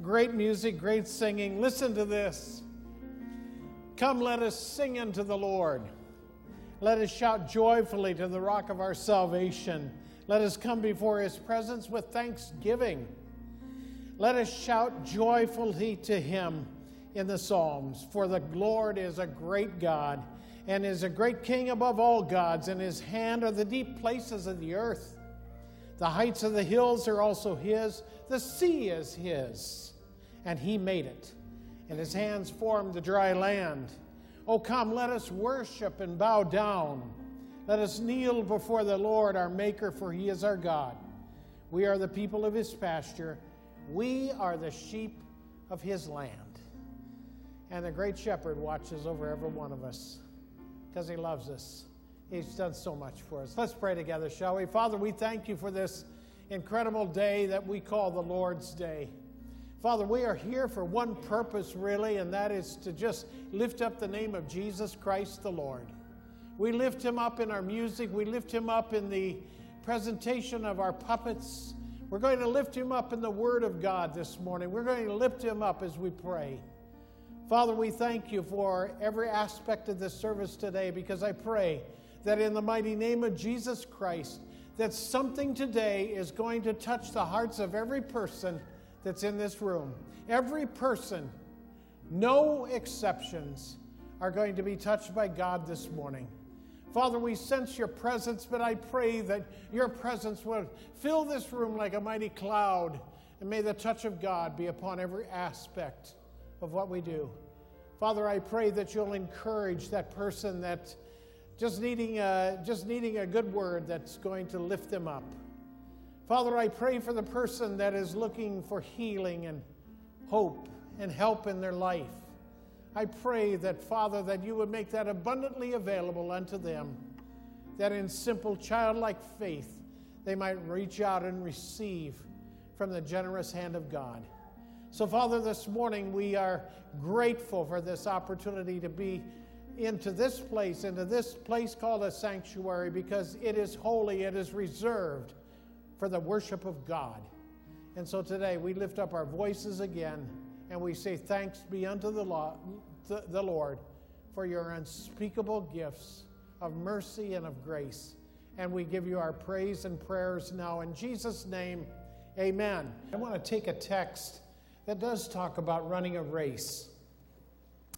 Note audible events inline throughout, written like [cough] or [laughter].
Great music, great singing. Listen to this. Come, let us sing unto the Lord. Let us shout joyfully to the rock of our salvation. Let us come before his presence with thanksgiving. Let us shout joyfully to him in the Psalms. For the Lord is a great God and is a great king above all gods. In his hand are the deep places of the earth. The heights of the hills are also his. The sea is his, and he made it. And his hands formed the dry land. Oh, come, let us worship and bow down. Let us kneel before the Lord our Maker, for he is our God. We are the people of his pasture. We are the sheep of his land. And the great shepherd watches over every one of us because he loves us. He's done so much for us. Let's pray together, shall we? Father, we thank you for this incredible day that we call the Lord's Day. Father, we are here for one purpose, really, and that is to just lift up the name of Jesus Christ the Lord. We lift him up in our music, we lift him up in the presentation of our puppets. We're going to lift him up in the Word of God this morning. We're going to lift him up as we pray. Father, we thank you for every aspect of this service today because I pray that in the mighty name of Jesus Christ, that something today is going to touch the hearts of every person that's in this room. Every person, no exceptions, are going to be touched by God this morning. Father, we sense your presence, but I pray that your presence would fill this room like a mighty cloud, and may the touch of God be upon every aspect of what we do. Father, I pray that you'll encourage that person that just needing a, just needing a good word that's going to lift them up. Father, I pray for the person that is looking for healing and hope and help in their life. I pray that, Father, that you would make that abundantly available unto them, that in simple childlike faith they might reach out and receive from the generous hand of God. So, Father, this morning we are grateful for this opportunity to be into this place, into this place called a sanctuary, because it is holy, it is reserved for the worship of God. And so today we lift up our voices again and we say, Thanks be unto the, the Lord for your unspeakable gifts of mercy and of grace. And we give you our praise and prayers now. In Jesus' name, amen. I want to take a text that does talk about running a race.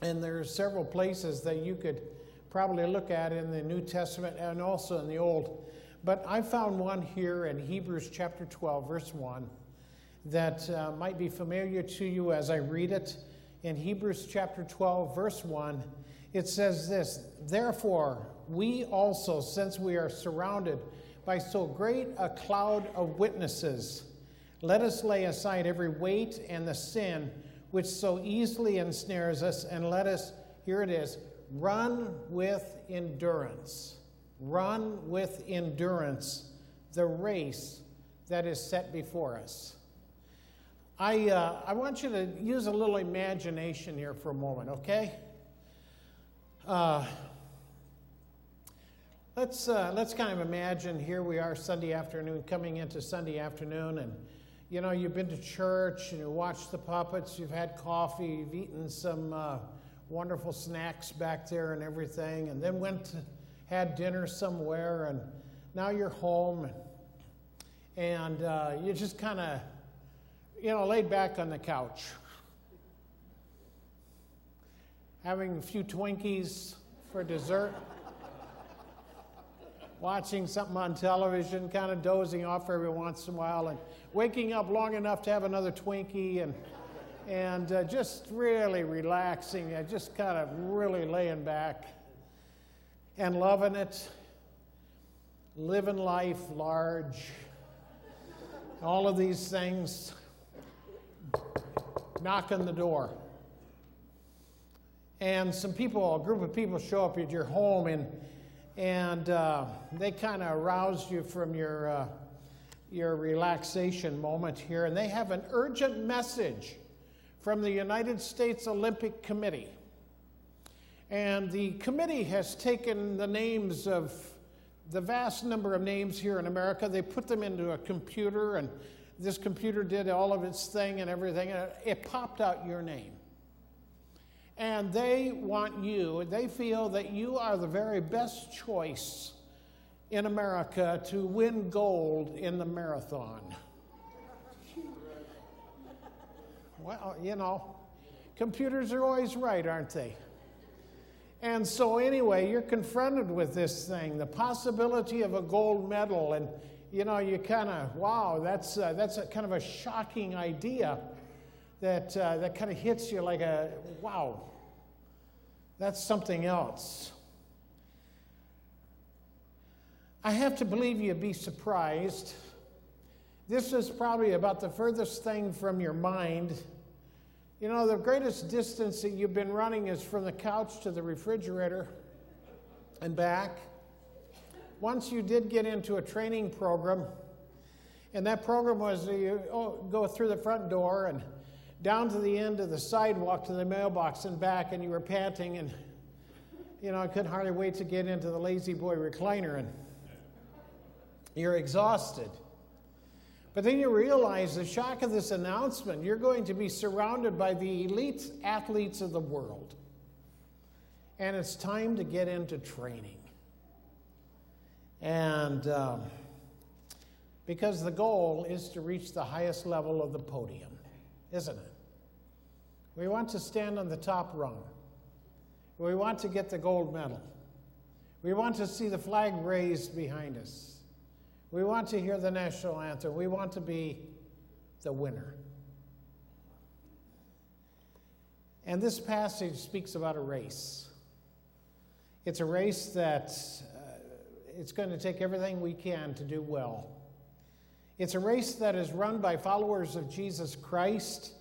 And there are several places that you could probably look at in the New Testament and also in the Old. But I found one here in Hebrews chapter 12, verse 1, that uh, might be familiar to you as I read it. In Hebrews chapter 12, verse 1, it says this Therefore, we also, since we are surrounded by so great a cloud of witnesses, let us lay aside every weight and the sin which so easily ensnares us, and let us, here it is, run with endurance. Run with endurance the race that is set before us. I, uh, I want you to use a little imagination here for a moment, okay? Uh, let's, uh, let's kind of imagine here we are Sunday afternoon, coming into Sunday afternoon, and you know, you've been to church and you watched the puppets, you've had coffee, you've eaten some uh, wonderful snacks back there and everything, and then went to, had dinner somewhere, and now you're home, and, and uh, you just kind of, you know, laid back on the couch, having a few Twinkies for dessert. Watching something on television, kind of dozing off every once in a while, and waking up long enough to have another Twinkie and, and uh, just really relaxing, uh, just kind of really laying back and loving it, living life large, all of these things, knocking the door. And some people, a group of people show up at your home and, and uh, they kind of arouse you from your uh, your relaxation moment here, and they have an urgent message from the United States Olympic Committee. And the committee has taken the names of the vast number of names here in America, they put them into a computer, and this computer did all of its thing and everything, and it popped out your name. And they want you, they feel that you are the very best choice in America to win gold in the marathon. Well, you know, computers are always right, aren't they? And so, anyway, you're confronted with this thing the possibility of a gold medal, and you know, you kind of, wow, that's, uh, that's kind of a shocking idea that, uh, that kind of hits you like a, wow, that's something else. I have to believe you'd be surprised. This is probably about the furthest thing from your mind. You know, the greatest distance that you've been running is from the couch to the refrigerator and back. Once you did get into a training program, and that program was you oh, go through the front door and down to the end of the sidewalk to the mailbox and back, and you were panting, and you know, I couldn't hardly wait to get into the La-Z-Boy recliner, and you're exhausted. But then you realize the shock of this announcement you're going to be surrounded by the elite athletes of the world. And it's time to get into training. And um, because the goal is to reach the highest level of the podium isn't it? We want to stand on the top rung. We want to get the gold medal. We want to see the flag raised behind us. We want to hear the national anthem. We want to be the winner. And this passage speaks about a race. It's a race that uh, it's going to take everything we can to do well. It's a race that is run by followers of Jesus Christ,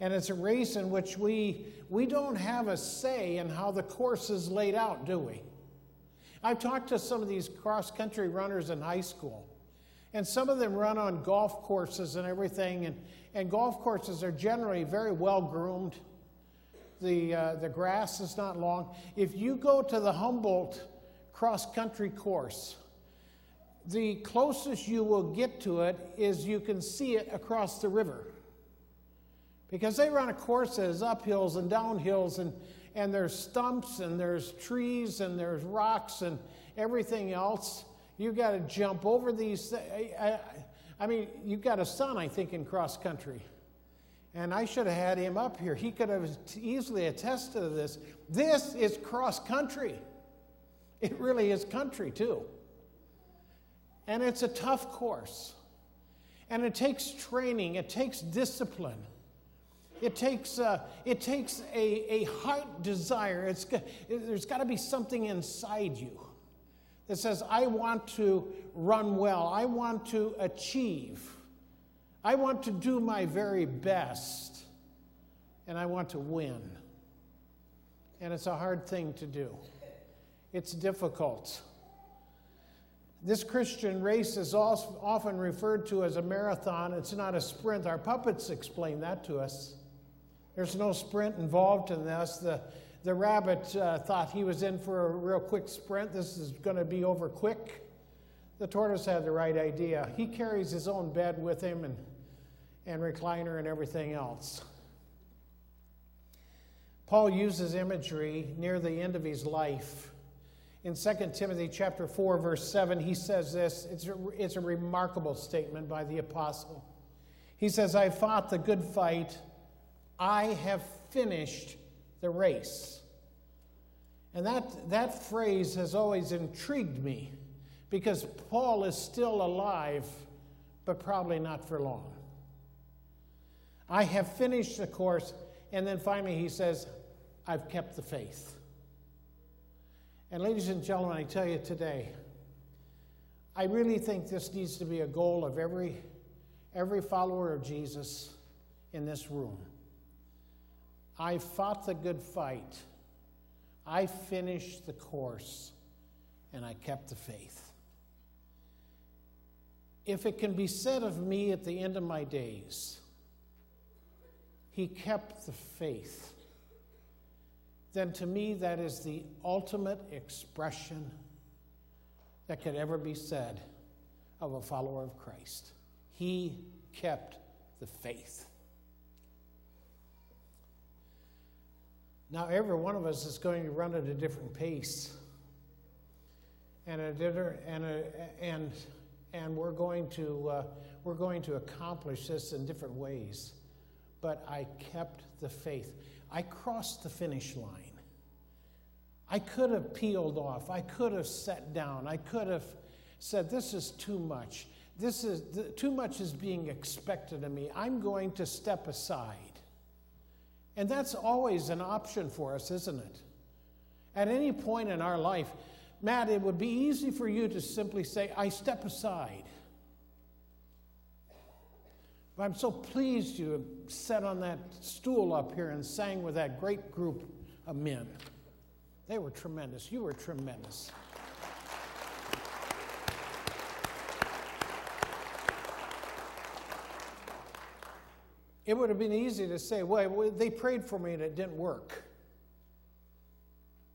and it's a race in which we, we don't have a say in how the course is laid out, do we? I've talked to some of these cross country runners in high school, and some of them run on golf courses and everything, and, and golf courses are generally very well groomed. The, uh, the grass is not long. If you go to the Humboldt cross country course, the closest you will get to it is you can see it across the river. Because they run a course that is uphills and downhills, and, and there's stumps, and there's trees, and there's rocks, and everything else. You've got to jump over these. I, I, I mean, you've got a son, I think, in cross country. And I should have had him up here. He could have easily attested to this. This is cross country. It really is country, too. And it's a tough course. And it takes training, it takes discipline. It takes, uh, it takes a, a heart desire. It's, there's got to be something inside you that says, I want to run well. I want to achieve. I want to do my very best. And I want to win. And it's a hard thing to do, it's difficult. This Christian race is often referred to as a marathon. It's not a sprint. Our puppets explain that to us. There's no sprint involved in this. The, the rabbit uh, thought he was in for a real quick sprint. This is going to be over quick. The tortoise had the right idea. He carries his own bed with him and, and recliner and everything else. Paul uses imagery near the end of his life in 2 Timothy chapter 4 verse 7 he says this. It's a, it's a remarkable statement by the apostle. He says i fought the good fight. I have finished the race. And that, that phrase has always intrigued me because paul is still alive but probably not for long. I have finished the course and then finally he says i've kept the faith and, ladies and gentlemen, I tell you today, I really think this needs to be a goal of every, every follower of Jesus in this room. I fought the good fight, I finished the course, and I kept the faith. If it can be said of me at the end of my days, he kept the faith then to me that is the ultimate expression that could ever be said of a follower of Christ. He kept the faith. Now, every one of us is going to run at a different pace. And, a, and, a, and, and we're, going to, uh, we're going to accomplish this in different ways. But I kept the faith. I crossed the finish line. I could have peeled off. I could have sat down. I could have said, This is too much. This is too much is being expected of me. I'm going to step aside. And that's always an option for us, isn't it? At any point in our life, Matt, it would be easy for you to simply say, I step aside. But I'm so pleased you sat on that stool up here and sang with that great group of men. They were tremendous. You were tremendous. It would have been easy to say, well, they prayed for me and it didn't work.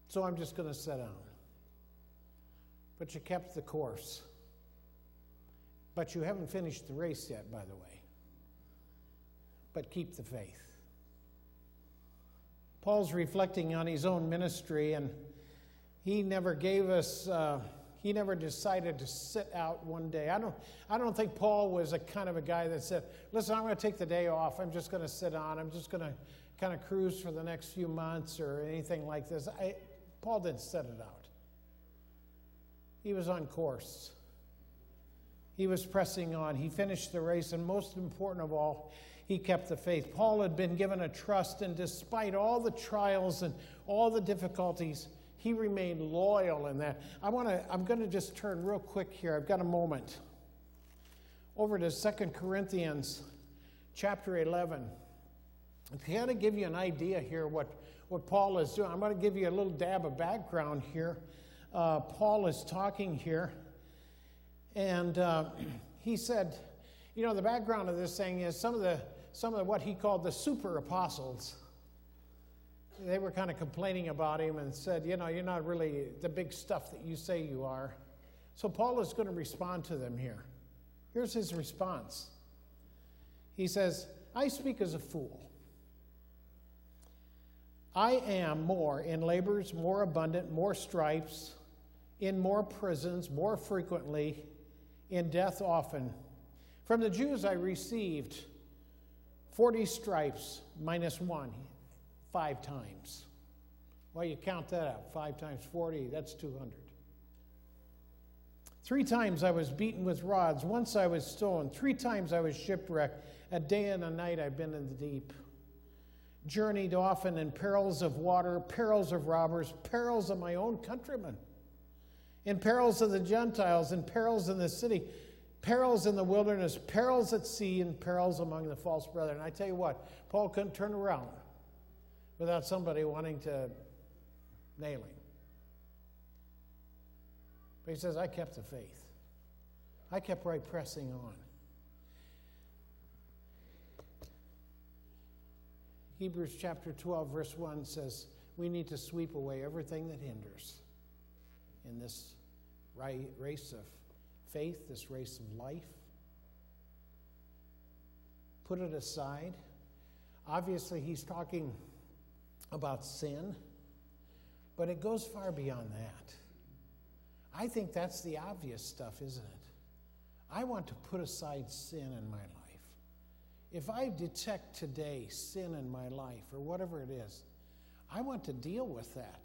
So I'm just going to sit down. But you kept the course. But you haven't finished the race yet, by the way. But keep the faith. Paul's reflecting on his own ministry, and he never gave us. Uh, he never decided to sit out one day. I don't, I don't think Paul was a kind of a guy that said, listen, I'm going to take the day off. I'm just going to sit on. I'm just going to kind of cruise for the next few months or anything like this. I, Paul didn't set it out. He was on course. He was pressing on. He finished the race, and most important of all, he kept the faith. Paul had been given a trust, and despite all the trials and all the difficulties, he remained loyal in that. I want to, I'm going to just turn real quick here. I've got a moment. Over to Second Corinthians chapter 11. To kind to give you an idea here what, what Paul is doing, I'm going to give you a little dab of background here. Uh, Paul is talking here, and uh, [clears throat] he said, you know, the background of this thing is some of the some of what he called the super apostles they were kind of complaining about him and said, You know, you're not really the big stuff that you say you are. So Paul is going to respond to them here. Here's his response He says, I speak as a fool. I am more in labors, more abundant, more stripes, in more prisons, more frequently, in death often. From the Jews I received 40 stripes minus one five times. Well, you count that out. Five times 40, that's 200. Three times I was beaten with rods. Once I was stoned. Three times I was shipwrecked. A day and a night I've been in the deep. Journeyed often in perils of water, perils of robbers, perils of my own countrymen, in perils of the Gentiles, in perils in the city, perils in the wilderness, perils at sea, and perils among the false brethren. I tell you what, Paul couldn't turn around without somebody wanting to nail him. But he says, I kept the faith. I kept right pressing on. Hebrews chapter 12, verse 1 says, We need to sweep away everything that hinders in this race of faith, this race of life. Put it aside. Obviously, he's talking about sin, but it goes far beyond that. I think that's the obvious stuff, isn't it? I want to put aside sin in my life. If I detect today sin in my life or whatever it is, I want to deal with that.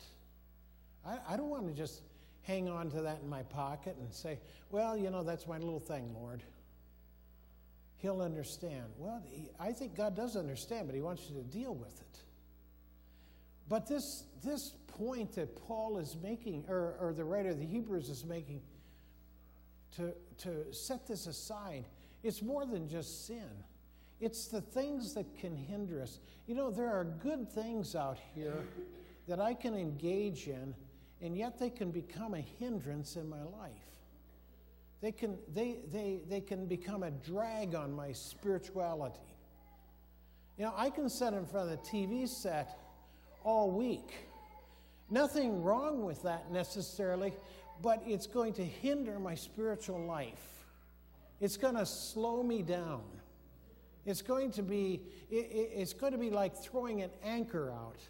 I, I don't want to just hang on to that in my pocket and say, well, you know, that's my little thing, Lord. He'll understand. Well, he, I think God does understand, but He wants you to deal with it. But this, this point that Paul is making, or, or the writer of the Hebrews is making, to, to set this aside, it's more than just sin. It's the things that can hinder us. You know, there are good things out here that I can engage in, and yet they can become a hindrance in my life. They can, they, they, they can become a drag on my spirituality. You know, I can sit in front of the TV set all week. Nothing wrong with that necessarily, but it's going to hinder my spiritual life. It's going to slow me down. It's going to be, it, it, it's going to be like throwing an anchor out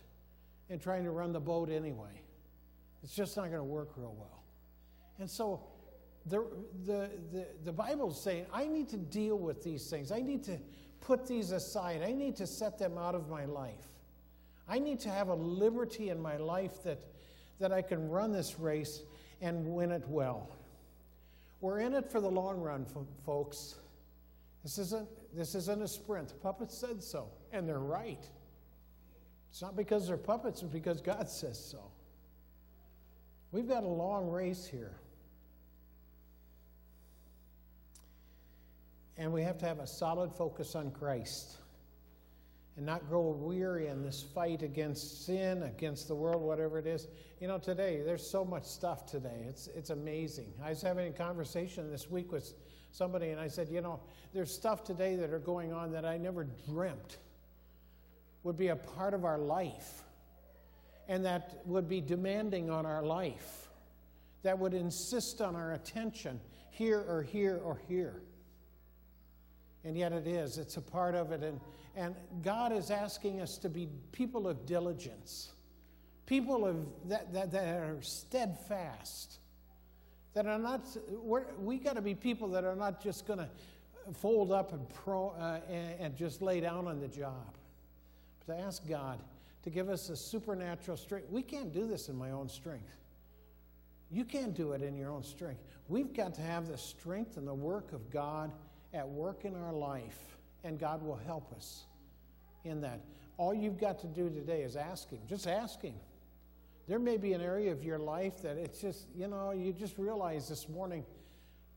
and trying to run the boat anyway. It's just not going to work real well. And so the, the, the, the Bible's saying, I need to deal with these things. I need to put these aside. I need to set them out of my life. I need to have a liberty in my life that, that I can run this race and win it well. We're in it for the long run, folks. This isn't, this isn't a sprint. The puppets said so, and they're right. It's not because they're puppets, it's because God says so. We've got a long race here. And we have to have a solid focus on Christ and not grow weary in this fight against sin, against the world, whatever it is. You know, today, there's so much stuff today. It's, it's amazing. I was having a conversation this week with somebody, and I said, You know, there's stuff today that are going on that I never dreamt would be a part of our life and that would be demanding on our life, that would insist on our attention here or here or here. And yet it is, it's a part of it. And, and God is asking us to be people of diligence, people of, that, that, that are steadfast, that are not, we got to be people that are not just going to fold up and, pro, uh, and, and just lay down on the job, but to ask God to give us a supernatural strength. We can't do this in my own strength. You can't do it in your own strength. We've got to have the strength and the work of God at work in our life, and God will help us in that. All you've got to do today is ask Him. Just ask Him. There may be an area of your life that it's just, you know, you just realize this morning,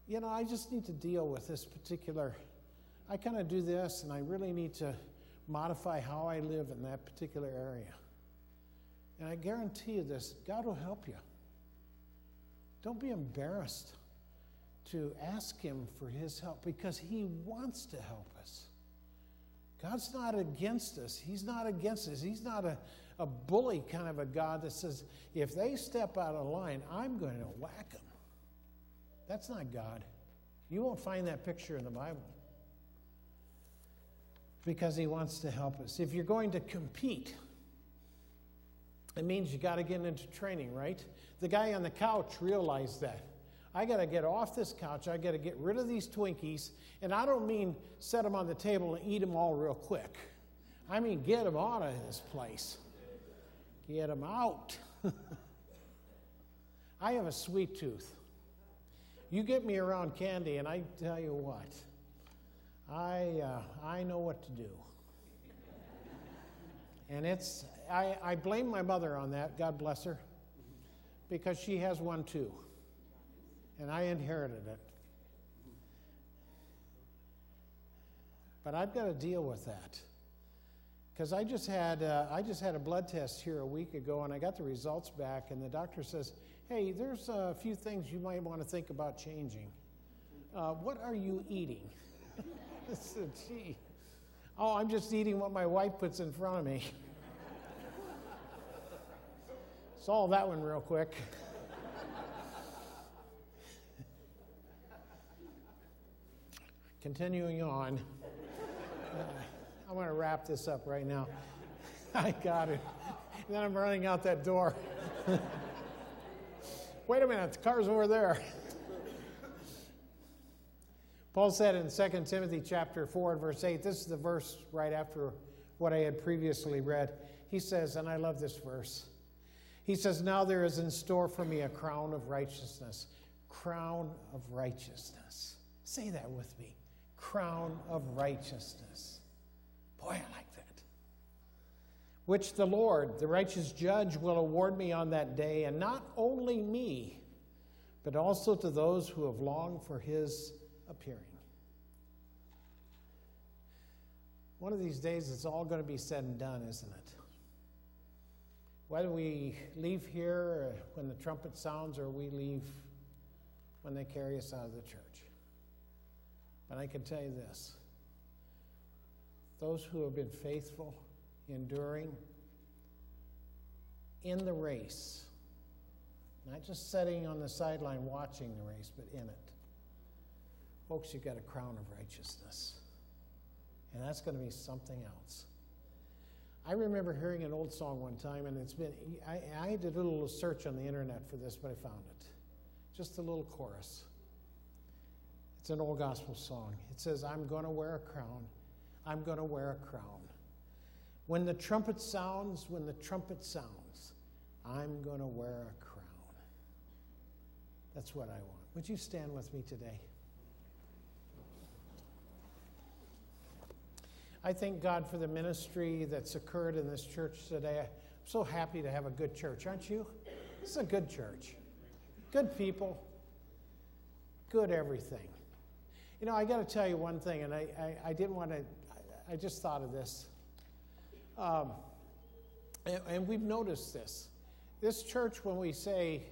you know, I just need to deal with this particular. I kind of do this, and I really need to modify how I live in that particular area. And I guarantee you this God will help you. Don't be embarrassed to ask Him for His help because He wants to help us. God's not against us. He's not against us. He's not a, a bully kind of a God that says, if they step out of line, I'm going to whack them. That's not God. You won't find that picture in the Bible because He wants to help us. If you're going to compete, it means you got to get into training, right? The guy on the couch realized that. I got to get off this couch. I got to get rid of these Twinkies. And I don't mean set them on the table and eat them all real quick. I mean get them out of this place. Get them out. [laughs] I have a sweet tooth. You get me around candy, and I tell you what, I, uh, I know what to do. And it's, I, I blame my mother on that, God bless her, because she has one too and I inherited it. But I've got to deal with that because I just had uh, I just had a blood test here a week ago, and I got the results back, and the doctor says, "Hey, there's a few things you might want to think about changing. Uh, what are you eating?" Said, "Gee, oh, I'm just eating what my wife puts in front of me." Solve that one real quick. Continuing on, uh, I'm going to wrap this up right now. I got it. And then I'm running out that door. [laughs] Wait a minute, the car's over there. Paul said in 2 Timothy chapter 4 and verse 8, this is the verse right after what I had previously read. He says, and I love this verse. He says, Now there is in store for me a crown of righteousness. Crown of righteousness. Say that with me crown of righteousness. Boy, I like that. Which the Lord, the righteous judge, will award me on that day, and not only me, but also to those who have longed for his appearing. One of these days, it's all going to be said and done, isn't it? Whether we leave here uh, when the trumpet sounds or we leave when they carry us out of the church. But I can tell you this those who have been faithful, enduring in the race, not just sitting on the sideline watching the race, but in it. Folks, you've got a crown of righteousness. and that's going to be something else. I remember hearing an old song one time, and it's been, I, I did a little search on the internet for this, but I found it. Just a little chorus. It's an old gospel song. It says, I'm going to wear a crown. I'm going to wear a crown. When the trumpet sounds, when the trumpet sounds, I'm going to wear a crown. That's what I want. Would you stand with me today? I thank God for the ministry that's occurred in this church today. I'm so happy to have a good church, aren't you? This is a good church. Good people, good everything. You know, I got to tell you one thing, and I, I, I didn't want to, I, I, just thought of this. Um, and, and we've noticed this. This church, when we say,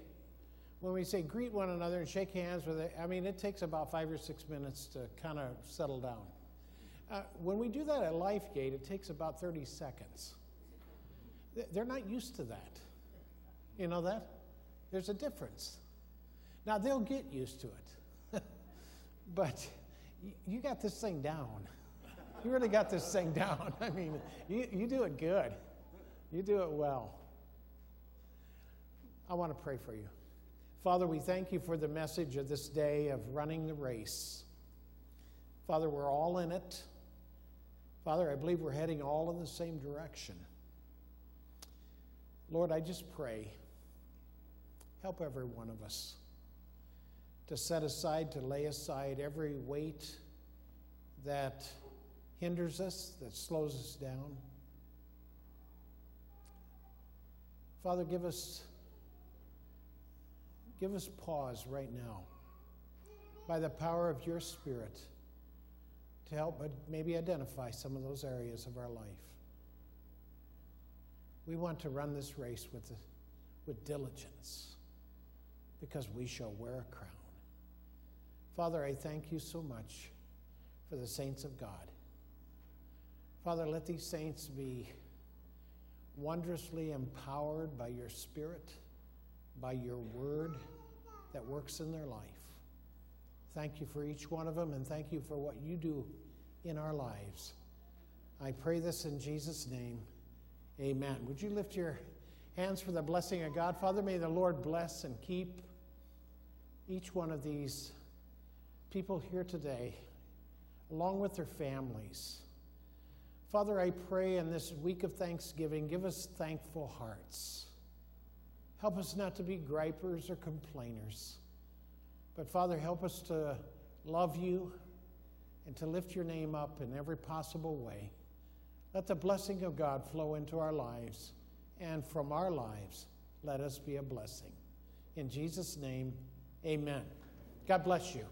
when we say greet one another and shake hands with it, I mean, it takes about five or six minutes to kind of settle down. Uh, when we do that at LifeGate, it takes about 30 seconds. They're not used to that. You know that? There's a difference. Now, they'll get used to it. [laughs] but you got this thing down. [laughs] You really got this thing down. [laughs] I mean, you, you do it good. You do it well. I want to pray for you. Father, we thank you for the message of this day of running the race. Father, we're all in it. Father, I believe we're heading all in the same direction. Lord, I just pray, help every one of us to set aside, to lay aside every weight that hinders us, that slows us down. Father, give us give us pause right now by the power of your spirit to help but maybe identify some of those areas of our life. We want to run this race with, with diligence because we shall wear a crown. Father, I thank you so much for the saints of God. Father, let these saints be wondrously empowered by your Spirit, by your word that works in their life. Thank you for each one of them, and thank you for what you do in our lives. I pray this in Jesus' name. Amen. Would you lift your hands for the blessing of God? Father, may the Lord bless and keep each one of these people here today, along with their families. Father, I pray in this week of Thanksgiving, give us thankful hearts. Help us not to be gripers or complainers. But Father, help us to love you and to lift your name up in every possible way. Let the blessing of God flow into our lives, and from our lives, let us be a blessing. In Jesus' name, amen. God bless you.